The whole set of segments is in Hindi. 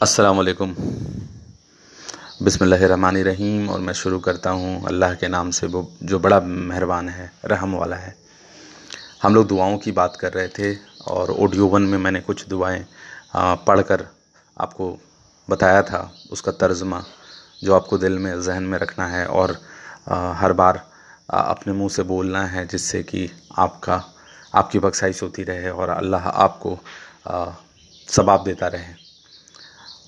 अस्सलामुअलैकुम। रहीम और मैं शुरू करता हूँ अल्लाह के नाम से, वो जो बड़ा मेहरबान है, रहम वाला है। हम लोग दुआओं की बात कर रहे थे, और ऑडियो वन में मैंने कुछ दुआएँ पढ़कर आपको बताया था, उसका तर्जमा जो आपको दिल में, जहन में रखना है, और हर बार अपने मुँह से बोलना है, जिससे कि आपका, आपकी बख्शाइश होती रहे, और अल्लाह आपको सबाब देता रहे।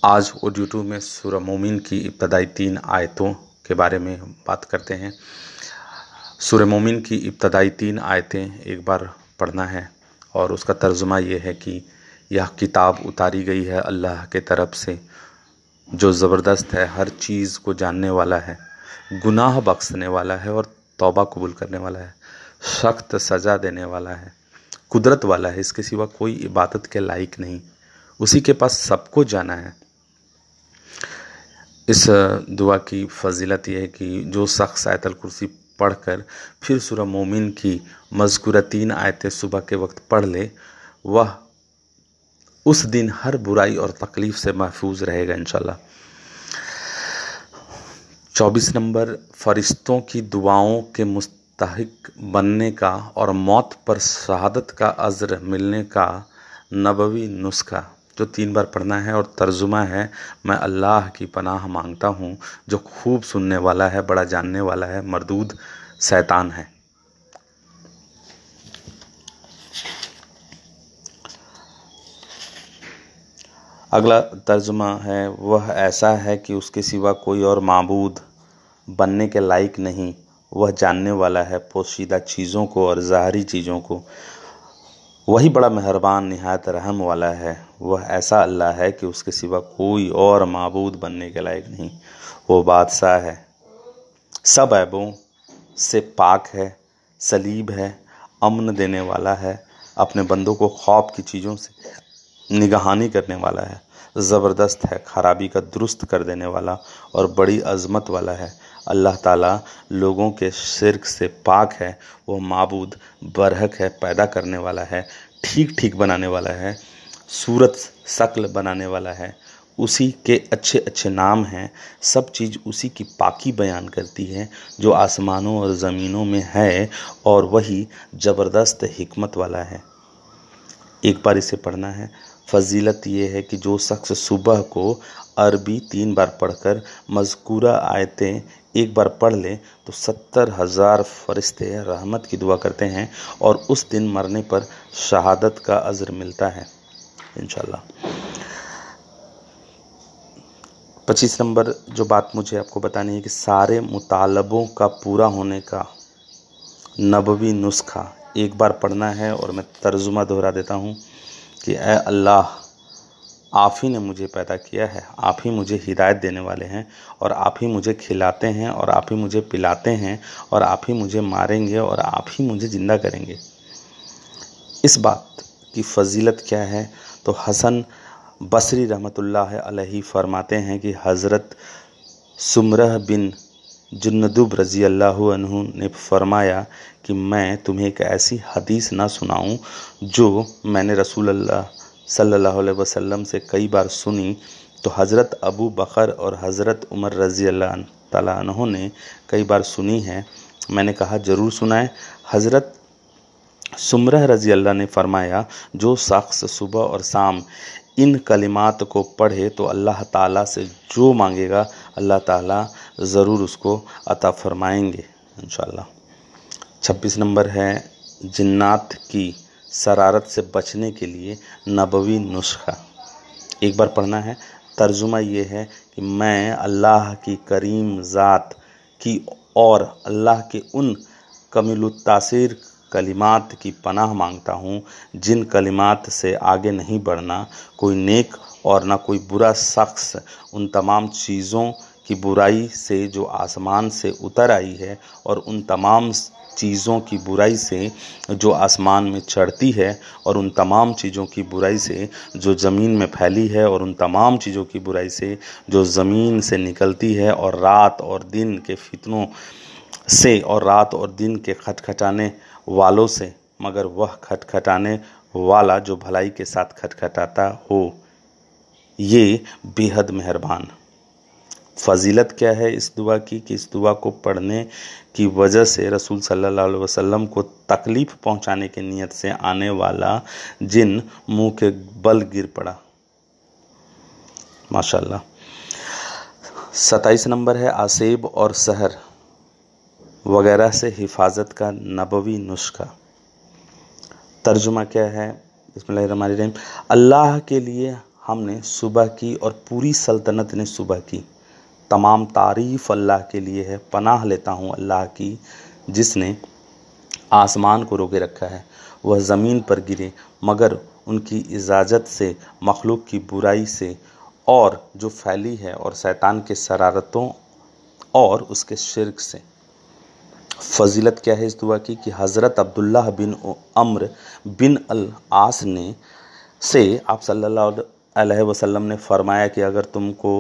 आज और यूट्यूब में सूरह मोमिन की इब्तदाई तीन आयतों के बारे में बात करते हैं। सूरह मोमिन की इब्तदाई तीन आयतें एक बार पढ़ना है और उसका तर्जुमा यह है कि यह किताब उतारी गई है अल्लाह के तरफ़ से, जो ज़बरदस्त है, हर चीज़ को जानने वाला है, गुनाह बख्शने वाला है और तौबा कबूल करने वाला है, सख्त सज़ा देने वाला है, कुदरत वाला है, इसके सिवा कोई इबादत के लायक नहीं। उसी के पास सबको जाना है। इस दुआ की फजीलत यह है कि जो शख्स आयतल कुर्सी पढ़ कर फिर सूरह मोमिन की मज़कूर तीन आयतें सुबह के वक्त पढ़ ले, वह उस दिन हर बुराई और तकलीफ़ से महफूज रहेगा इन चौबीस नंबर, फरिश्तों की दुआओं के मुस्तक बनने का और मौत पर शहादत का अज़र मिलने का नबवी नुस्खा। जो तीन बार पढ़ना है और तर्जुमा है, मैं अल्लाह की पनाह माँगता हूँ, जो खूब सुनने वाला है, बड़ा जानने वाला है, मरदूद शैतान है। अगला तर्जुमा है, वह ऐसा है कि उसके सिवा कोई और मबूद बनने के लायक नहीं, वह जानने वाला है पोशीदा चीज़ों को और ज़ाहरी चीज़ों को। वही बड़ा मेहरबान नहायत रहम वाला है। वह ऐसा अल्लाह है कि उसके सिवा कोई और मबूद बनने के लायक नहीं। वो बादशाह है। सब ऐबों से पाक है, सलीब है, अमन देने वाला है, अपने बंदों को खौफ की चीज़ों से निगहानी करने वाला है, ज़बरदस्त है, खराबी का दुरुस्त कर देने वाला और बड़ी अजमत वाला है। अल्लाह ताला लोगों के शिरक से पाक है, वो मबूद, बरहक है, पैदा करने वाला है ठीक ठीक बनाने वाला है, सूरत शक्ल बनाने वाला है, उसी के अच्छे अच्छे नाम हैं, सब चीज़ उसी की पाकी बयान करती है, जो आसमानों और ज़मीनों में है और वही ज़बरदस्त हिकमत वाला है। एक बार इसे पढ़ना है फजीलत यह है कि जो शख्स सुबह को अरबी तीन बार पढ़कर मज़कूरा आयतें एक बार पढ़ ले तो सत्तर हज़ार फरिश्ते रहमत की दुआ करते हैं और उस दिन मरने पर शहादत का अज़र मिलता है इन पच्चीस नंबर जो बात मुझे आपको बतानी है कि सारे मुतालबों का पूरा होने का नबवी नुस्खा एक बार पढ़ना है और मैं तर्जुमा दोहरा देता हूँ। कि ए अल्लाह, आप ही ने मुझे पैदा किया है, आप ही मुझे हिदायत देने वाले हैं और आप ही मुझे खिलाते हैं और आप ही मुझे पिलाते हैं और आप ही मुझे मारेंगे और आप ही मुझे ज़िंदा करेंगे। इस बात की फजीलत क्या है? तो हसन बसरी रहमतुल्लाह अलैहि फरमाते हैं कि हज़रत सुमरह बिन जुन्नदुब रज़ी अल्लाह ने फरमाया कि मैं तुम्हें एक ऐसी हदीस ना सुनाऊं जो मैंने रसूल अल्लाह सल्लल्लाहु अलैहि वसल्लम से कई बार सुनी। तो हज़रत अबू बकर और हज़रत उमर रज़ी अल्लाह तहों ने कई बार सुनी है। मैंने कहा, ज़रूर सुनाए। हज़रत सुमरह रज़ी अल्लाह ने फरमाया, जो शख्स सुबह और शाम इन कलिमात को पढ़े तो अल्लाह ताला से जो मांगेगा, अल्लाह ताला ज़रूर उसको अता फरमाएँगे इन छब्बीस नंबर है, जन्नात की शरारत से बचने के लिए नबवी नुस्खा। एक बार पढ़ना है, तर्जुमा ये है कि मैं अल्लाह की करीम ज़ात की और अल्लाह के उन कमिलुतासिर कलिमात की पनाह माँगता हूँ। जिन कलिमात से आगे नहीं बढ़ना, कोई नेक और ना कोई बुरा शख्स उन तमाम चीज़ों की बुराई से जो आसमान से उतर आई है और उन तमाम चीज़ों की बुराई से जो आसमान में चढ़ती है और उन तमाम चीज़ों की बुराई से जो ज़मीन में फैली है और उन तमाम चीज़ों की बुराई से जो ज़मीन से निकलती है और रात और दिन के फितनों से और रात और दिन के खटखटाने वालों से, मगर वह खटखटाने वाला जो भलाई के साथ खटखटाता हो, ये बेहद मेहरबान। फजीलत क्या है इस दुआ की कि इस दुआ को पढ़ने की वजह से रसूल सल्लल्लाहु अलैहि वसल्लम को तकलीफ़ पहुँचाने की नीयत से आने वाला जिन मुँह के बल गिर पड़ा? माशाल्लाह। सताईस नंबर है आसेब और सहर। वगैरह से हिफाजत का नबवी नुस्खा। तर्जुमा क्या है? रहीम अल्लाह के लिए हमने सुबह की और पूरी सल्तनत ने सुबह की। तमाम तारीफ़ अल्लाह के लिए है। पनाह लेता हूँ अल्लाह की, जिसने आसमान को रोके रखा है। वह ज़मीन पर गिरे, मगर उनकी इजाज़त से, मखलूक की बुराई से, और जो फैली है और शैतान के शरारतों और उसके शिरक से। फजीलत क्या है इस दुआ की कि हज़रत अब्दुल्ला बिन अम्र बिन अल आस ने से आप सल्लल्लाहु वसल्लम ने फरमाया कि अगर तुमको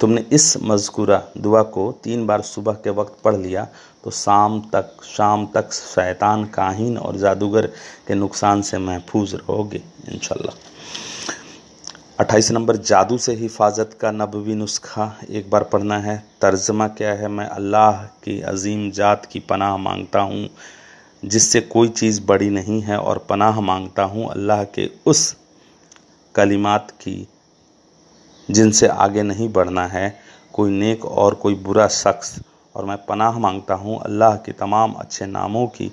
तुमने इस मज़कूरा, दुआ को तीन बार सुबह के वक्त पढ़ लिया तो शाम तक शाम तक शैतान, काहिन और जादूगर के नुकसान से महफूज रहोगे इन अट्ठाईस नंबर, जादू से हिफाजत का नबवी नुस्खा, एक बार पढ़ना है, तर्जमा क्या है? मैं अल्लाह की अजीम जात की पनाह माँगता हूँ, जिससे कोई चीज़ बड़ी नहीं है, और पनाह माँगता हूँ अल्लाह के उस कलिमात की, जिनसे आगे नहीं बढ़ना है, कोई नेक और कोई बुरा शख्स। और मैं पनाह माँगता हूँ अल्लाह के तमाम अच्छे नामों की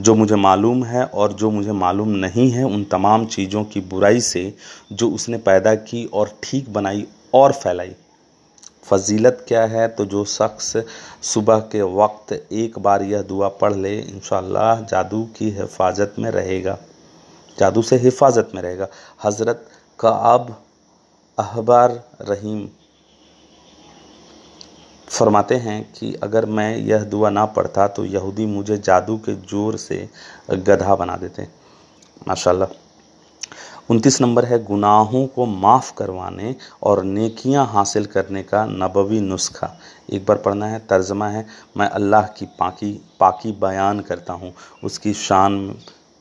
जो मुझे मालूम है और जो मुझे मालूम नहीं है, उन तमाम चीज़ों की बुराई से जो उसने पैदा की और ठीक बनाई और फैलाई। फजीलत क्या है? तो जो शख्स सुबह के वक्त एक बार यह दुआ पढ़ ले इन जादू की हिफाजत में रहेगा। जादू से हिफाजत में रहेगा। हज़रत का अब अहबार रहीम फरमाते हैं कि अगर मैं यह दुआ ना पढ़ता तो यहूदी मुझे जादू के ज़ोर से गधा बना देते। माशाल्लाह। उनतीस नंबर है, गुनाहों को माफ़ करवाने और नेकियाँ हासिल करने का नबवी नुस्खा। एक बार पढ़ना है, तर्जमा है, मैं अल्लाह की पाकी पाकी बयान करता हूँ, उसकी शान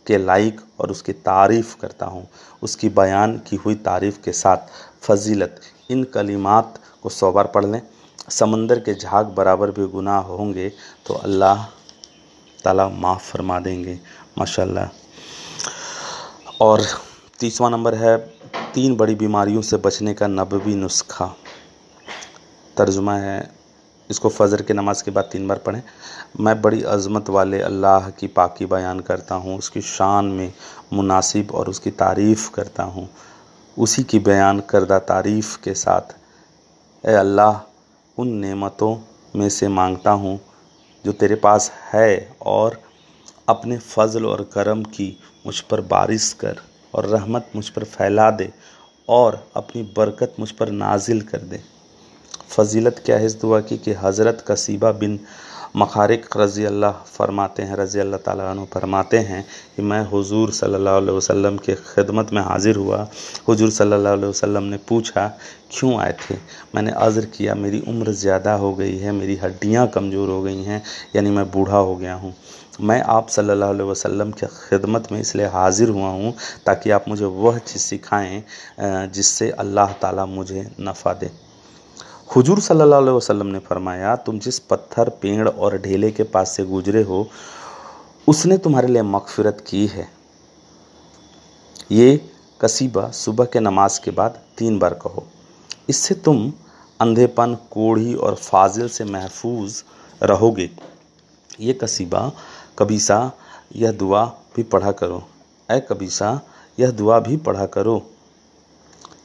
के लाइक और उसकी तारीफ़ करता हूँ, उसकी बयान की हुई तारीफ़ के साथ फजीलत। इन कलिमात को सौ बार पढ़ लें। समंदर के झाग बराबर भी गुनाह होंगे तो अल्लाह ताला माफ़ फरमा देंगे, माशाल्लाह। और तीसवा नंबर है, तीन बड़ी बीमारियों से बचने का नबवी नुस्खा। तर्जुमा है, इसको फ़जर के नमाज़ के बाद तीन बार पढ़ें। मैं बड़ी अज़मत वाले अल्लाह की पाकी बयान करता हूँ, उसकी शान में मुनासिब और उसकी तारीफ़ करता हूँ। उसी की बयान करदा तारीफ़ के साथ, ए अल्लाह उन नेमतों में से माँगता हूँ, जो तेरे पास है और अपने फ़ज़ल और करम की मुझ पर बारिश कर और रहमत मुझ पर फैला दे और अपनी बरकत मुझ पर नाजिल कर दे। फजीलत क्या है इस दुआ की कि हज़रत कसीबा बिन मखारिक रज़ी अल्लाह फरमाते हैं रज़ी अल्लाह ताला फरमाते हैं कि मैं हुजूर सल्लल्लाहु अलैहि वसल्लम के खिदमत में हाज़िर हुआ। हुजूर सल्लल्लाहु अलैहि वसल्लम ने पूछा, क्यों आए थे? मैंने अर्ज़ किया, मेरी उम्र ज़्यादा हो गई है, मेरी हड्डियाँ कमज़ोर हो गई हैं, यानी मैं बूढ़ा हो गया हूँ। मैं आप सल्लल्लाहु अलैहि वसल्लम के खिदमत में इसलिए हाज़िर हुआ हूँ ताकि आप मुझे वह चीज़ सिखाएँ जिससे अल्लाह ताला मुझे नफ़ा दे। हुजूर सल्लल्लाहु अलैहि वसल्लम ने फरमाया, तुम जिस पत्थर, पेड़ और ढेले के पास से गुजरे हो, उसने तुम्हारे लिए मगफिरत की है। ये कसीबा सुबह के नमाज़ के बाद तीन बार कहो। इससे तुम अंधेपन, कोढ़ी और फाजिल से महफूज रहोगे। ये कसीबा, कबीसा, यह दुआ भी पढ़ा करो। ए कबीसा, यह दुआ भी पढ़ा करो।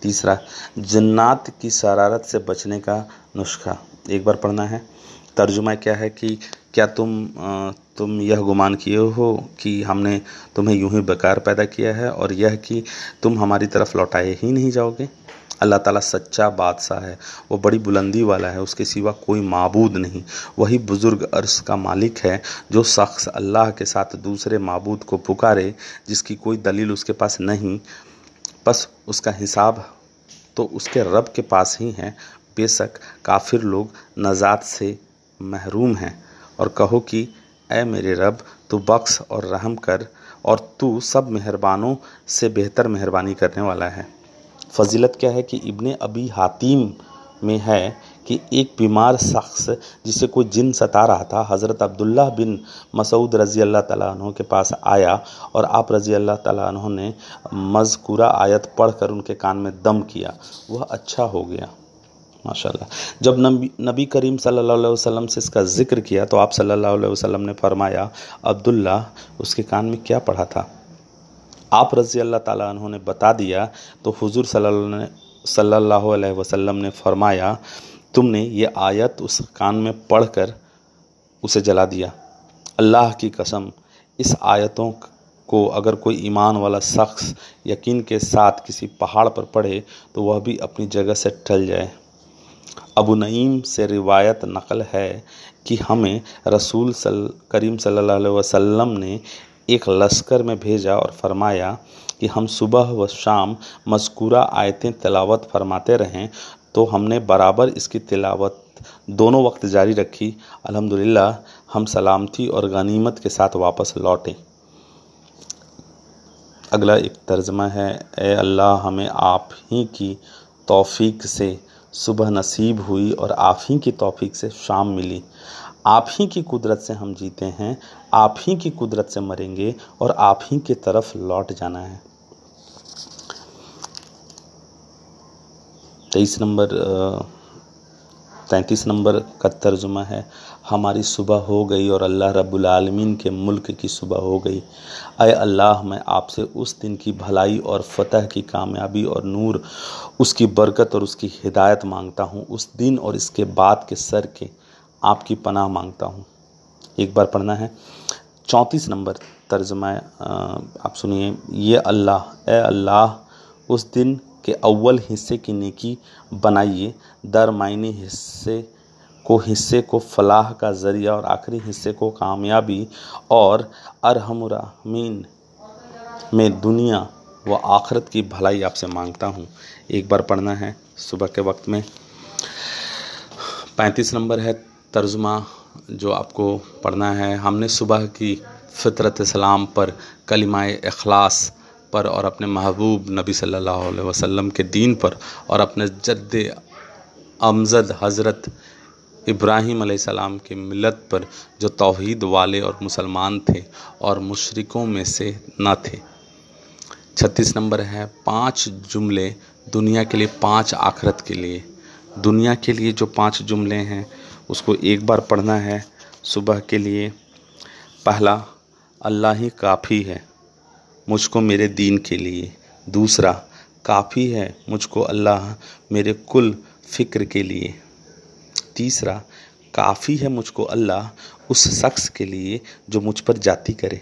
तीसरा, जन्नात की शरारत से बचने का नुस्खा। एक बार पढ़ना है। तर्जुमा क्या है कि क्या तुम तुम यह गुमान किए हो कि हमने तुम्हें यूँ ही बेकार पैदा किया है और यह कि तुम हमारी तरफ़ लौटाए ही नहीं जाओगे? अल्लाह ताला सच्चा बादशाह है। वो बड़ी बुलंदी वाला है। उसके सिवा कोई मबूद नहीं। वही बुज़ुर्ग अर्श का मालिक है जो शख्स अल्लाह के साथ दूसरे मबूद को पुकारे जिसकी कोई दलील उसके पास नहीं। बस उसका हिसाब तो उसके रब के पास ही है। बेशक काफिर लोग नजात से महरूम हैं और कहो कि ए मेरे रब, तू बख्श और रहम कर और तू सब मेहरबानों से बेहतर मेहरबानी करने वाला है। फजीलत क्या है कि इब्ने अबी हातिम में है कि एक बीमार शख्स जिसे कोई जिन सता रहा था, हज़रत अब्दुल्ला बिन मसूद रज़ी अल्लाह तु के पास आया और आप रज़ी अल्लाह तु ने मज़कूरा आयत पढ़कर उनके कान में दम किया। वह अच्छा हो गया। माशाल्लाह। जब नबी नबी करीम सल्लल्लाहु अलैहि वसल्लम से इसका ज़िक्र किया तो आप सल्लल्लाहु अलैहि वसल्लम ने फरमाया अब्दुल्ला उसके कान में क्या पढ़ा था? आप रज़ी अल्लाह ताला ने बता दिया तो हुजूर सल्लल्लाहु अलैहि वसल्लम ने फरमाया तुमने ये आयत उस कान में पढ़कर उसे जला दिया। अल्लाह की कसम, इस आयतों को अगर कोई ईमान वाला शख्स यकीन के साथ किसी पहाड़ पर पढ़े तो वह भी अपनी जगह से टल जाए। अबू नईम से रिवायत नकल है कि हमें रसूल सल, करीम सल्लल्लाहु अलैहि वसल्लम ने एक लश्कर में भेजा और फरमाया कि हम सुबह व शाम मज़कूरा आयतें तलावत फरमाते रहें तो हमने बराबर इसकी तिलावत दोनों वक्त जारी रखी। अल्हम्दुलिल्लाह, हम सलामती और गनीमत के साथ वापस लौटे। अगला एक तर्जमा है, ए अल्लाह, हमें आप ही की तौफीक से सुबह नसीब हुई और आप ही की तौफीक से शाम मिली। आप ही की कुदरत से हम जीते हैं, आप ही की कुदरत से मरेंगे और आप ही की तरफ़ लौट जाना है। तेईस नंबर तैंतीस नंबर का तर्जुमा है, हमारी सुबह हो गई और अल्लाह रब्बुल आलमीन के मुल्क की सुबह हो गई। अय अल्लाह, मैं आपसे उस दिन की भलाई और फतह की कामयाबी और नूर, उसकी बरकत और उसकी हिदायत माँगता हूँ। उस दिन और इसके बाद के सर के आपकी पनाह माँगता हूँ। एक बार पढ़ना है। चौंतीस नंबर तर्जमा आप सुनिए, ये अल्लाह, ए अल्लाह, उस दिन के अव्वल हिस्से की नेकी बनाइए। दरमाइनी हिस्से को हिस्से को फलाह का ज़रिया और आखिरी हिस्से को कामयाबी और अरहमरामीन में दुनिया व आखरत की भलाई आपसे माँगता हूँ। एक बार पढ़ना है सुबह के वक्त में। पैंतीस नंबर है तर्जुमा जो आपको पढ़ना है। हमने सुबह की फ़ितरत सलाम पर कलिमाए अखलास पर और अपने महबूब नबी सल्लल्लाहु अलैहि वसल्लम के दीन पर और अपने जद्द अमजद हज़रत इब्राहीम सलाम की मिलत पर जो तौहीद वाले और मुसलमान थे और मुशरकों में से न थे। छत्तीस नंबर है, पाँच जुमले दुनिया के लिए, पाँच आखरत के लिए। दुनिया के लिए जो पाँच जुमले हैं, उसको एक बार पढ़ना है। सुबह के लिए, पहला, अल्लाह ही काफ़ी है। मुझको मेरे दीन के लिए। दूसरा, काफ़ी है मुझको अल्लाह मेरे कुल फ़िक्र के लिए। तीसरा, काफ़ी है मुझको अल्लाह उस शख्स के लिए जो मुझ पर जाति करे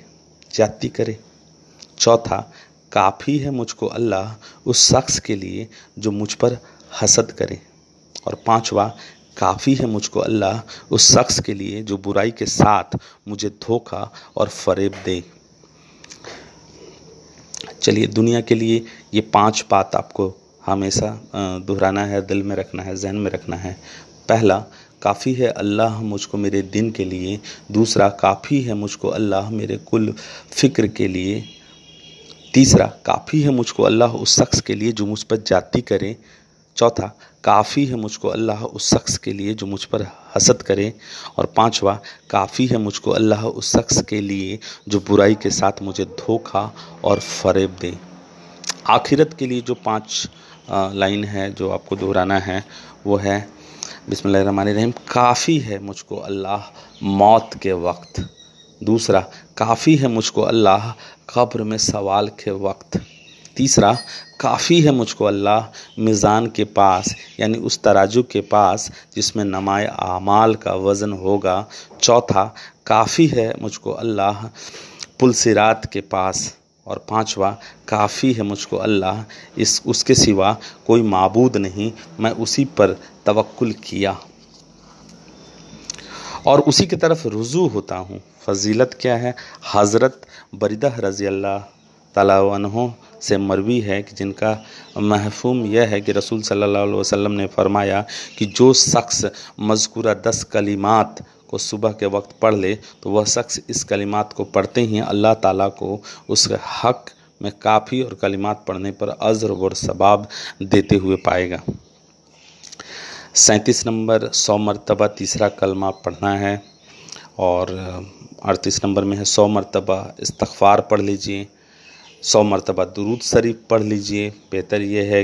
जाति करे। चौथा, काफ़ी है मुझको अल्लाह उस शख्स के लिए जो मुझ पर हसद करे। और पांचवा, काफ़ी है मुझको अल्लाह उस शख्स के लिए जो बुराई के साथ मुझे धोखा और फरेब दे। चलिए, दुनिया के लिए ये पाँच बात आपको हमेशा दोहराना है, दिल में रखना है, जहन में रखना है। पहला, काफ़ी है अल्लाह मुझको मेरे दिन के लिए। दूसरा, काफ़ी है मुझको अल्लाह मेरे कुल फ़िक्र के लिए। तीसरा, काफ़ी है मुझको अल्लाह उस शख्स के लिए जो मुझ पर जाति करे। चौथा काफ़ी है मुझको अल्लाह उस शख्स के लिए जो मुझ पर हसद करे। और पांचवा, काफ़ी है मुझको अल्लाह उस शख्स के लिए जो बुराई के साथ मुझे धोखा और फरेब दे। आखिरत के लिए जो पाँच लाइन है जो आपको दोहराना है, वो है, बिस्मिल्लाहिर्रहमानिर्रहीम, काफ़ी है मुझको अल्लाह मौत के वक्त। दूसरा, काफ़ी है मुझको अल्लाह कब्र में सवाल के वक्त। तीसरा, काफ़ी है मुझको अल्लाह मिज़ान के पास, यानी उस तराजू के पास, जिसमें नमाय आमाल का वज़न होगा। चौथा, काफ़ी है मुझको अल्लाह पुलसिरात के पास। और पांचवा, काफ़ी है मुझको अल्लाह इस, उसके सिवा कोई मबूद नहीं, मैं उसी पर तवक्ल किया। और उसी की तरफ़ रुजू होता हूँ। फजीलत क्या है? हज़रत बरिदा रज़ी अल्लाह तलावनहों से मरवी है कि जिनका महफूम यह है कि रसूल सल्लल्लाहु अलैहि वसल्लम ने फरमाया कि जो शख्स मज़कूरा दस कलिमात को सुबह के वक्त पढ़ ले तो वह शख्स इस कलिमात को पढ़ते ही अल्लाह ताला को उस हक में काफ़ी और कलिमात पढ़ने पर अज़र और सबाब देते हुए पाएगा। सैंतीस नंबर सौ मरतबा तीसरा कलमा पढ़ना है और अड़तीस नंबर में है, सौ मरतबा इस्तफ़ार पढ़ लीजिए। सौ मरतबा दुरूद शरीफ पढ़ लीजिए। बेहतर यह है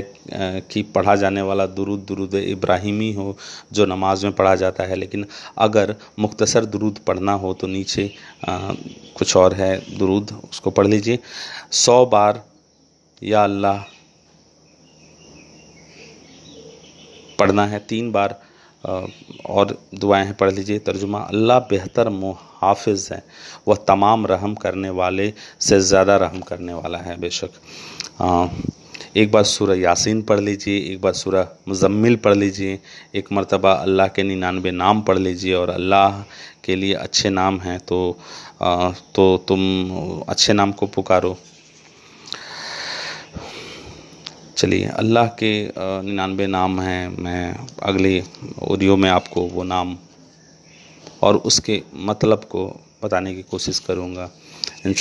कि पढ़ा जाने वाला दुरूद दुरूद इब्राहिमी हो जो नमाज़ में पढ़ा जाता है। लेकिन अगर मुख्तसर दुरूद पढ़ना हो तो नीचे आ, कुछ और है दुरूद उसको पढ़ लीजिए। सौ बार या अल्लाह पढ़ना है तीन बार और दुआएँ हैं, पढ़ लीजिए। तर्जुमा, अल्लाह बेहतर मुहाफ़ है। वह तमाम रहम करने वाले से ज़्यादा रहम करने वाला है, बेशक। एक बार सूरह यासीन पढ़ लीजिए, एक बार सूरह मुजम्मिल पढ़ लीजिए, एक मरतबा अल्लाह के निन्यानवे नाम पढ़ लीजिए, और अल्लाह के लिए अच्छे नाम हैं तो तो तुम अच्छे नाम को पुकारो। चलिए, अल्लाह के निन्यानवे नाम हैं। मैं अगले ऑडियो में आपको वो नाम और उसके मतलब को बताने की कोशिश करूँगा। इन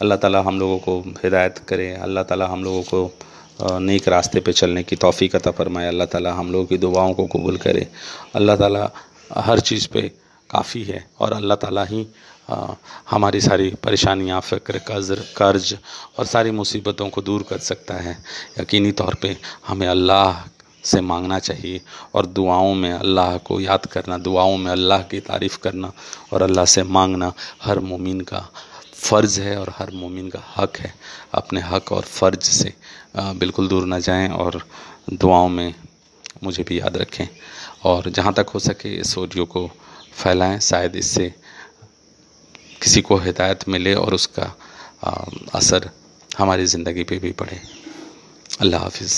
अल्लाह ताला हम लोगों को हिदायत करे। अल्लाह ताला हम लोगों को नेक रास्ते पे चलने की तोफ़ी अता फ़रमाए। अल्लाह ताला हम लोगों की दुआओं को कबूल करे। अल्लाह ताला हर चीज़ पे काफ़ी है और अल्लाह ताला ही हमारी सारी परेशानियाँ, फ़िक्र कर्ज कर्ज और सारी मुसीबतों को दूर कर सकता है। यकीनी तौर पे हमें अल्लाह से मांगना चाहिए और दुआओं में अल्लाह को याद करना, दुआओं में अल्लाह की तारीफ़ करना और अल्लाह से मांगना हर मोमिन का फ़र्ज़ है और हर मोमिन का हक है। अपने हक और फ़र्ज़ से बिल्कुल दूर ना जाएँ और दुआओं में मुझे भी याद रखें और जहाँ तक हो सके इस ऑडियो को फैलाएँ। शायद इससे किसी को हिदायत मिले और उसका असर हमारी ज़िंदगी पे भी पड़े। अल्लाह हाफिज़।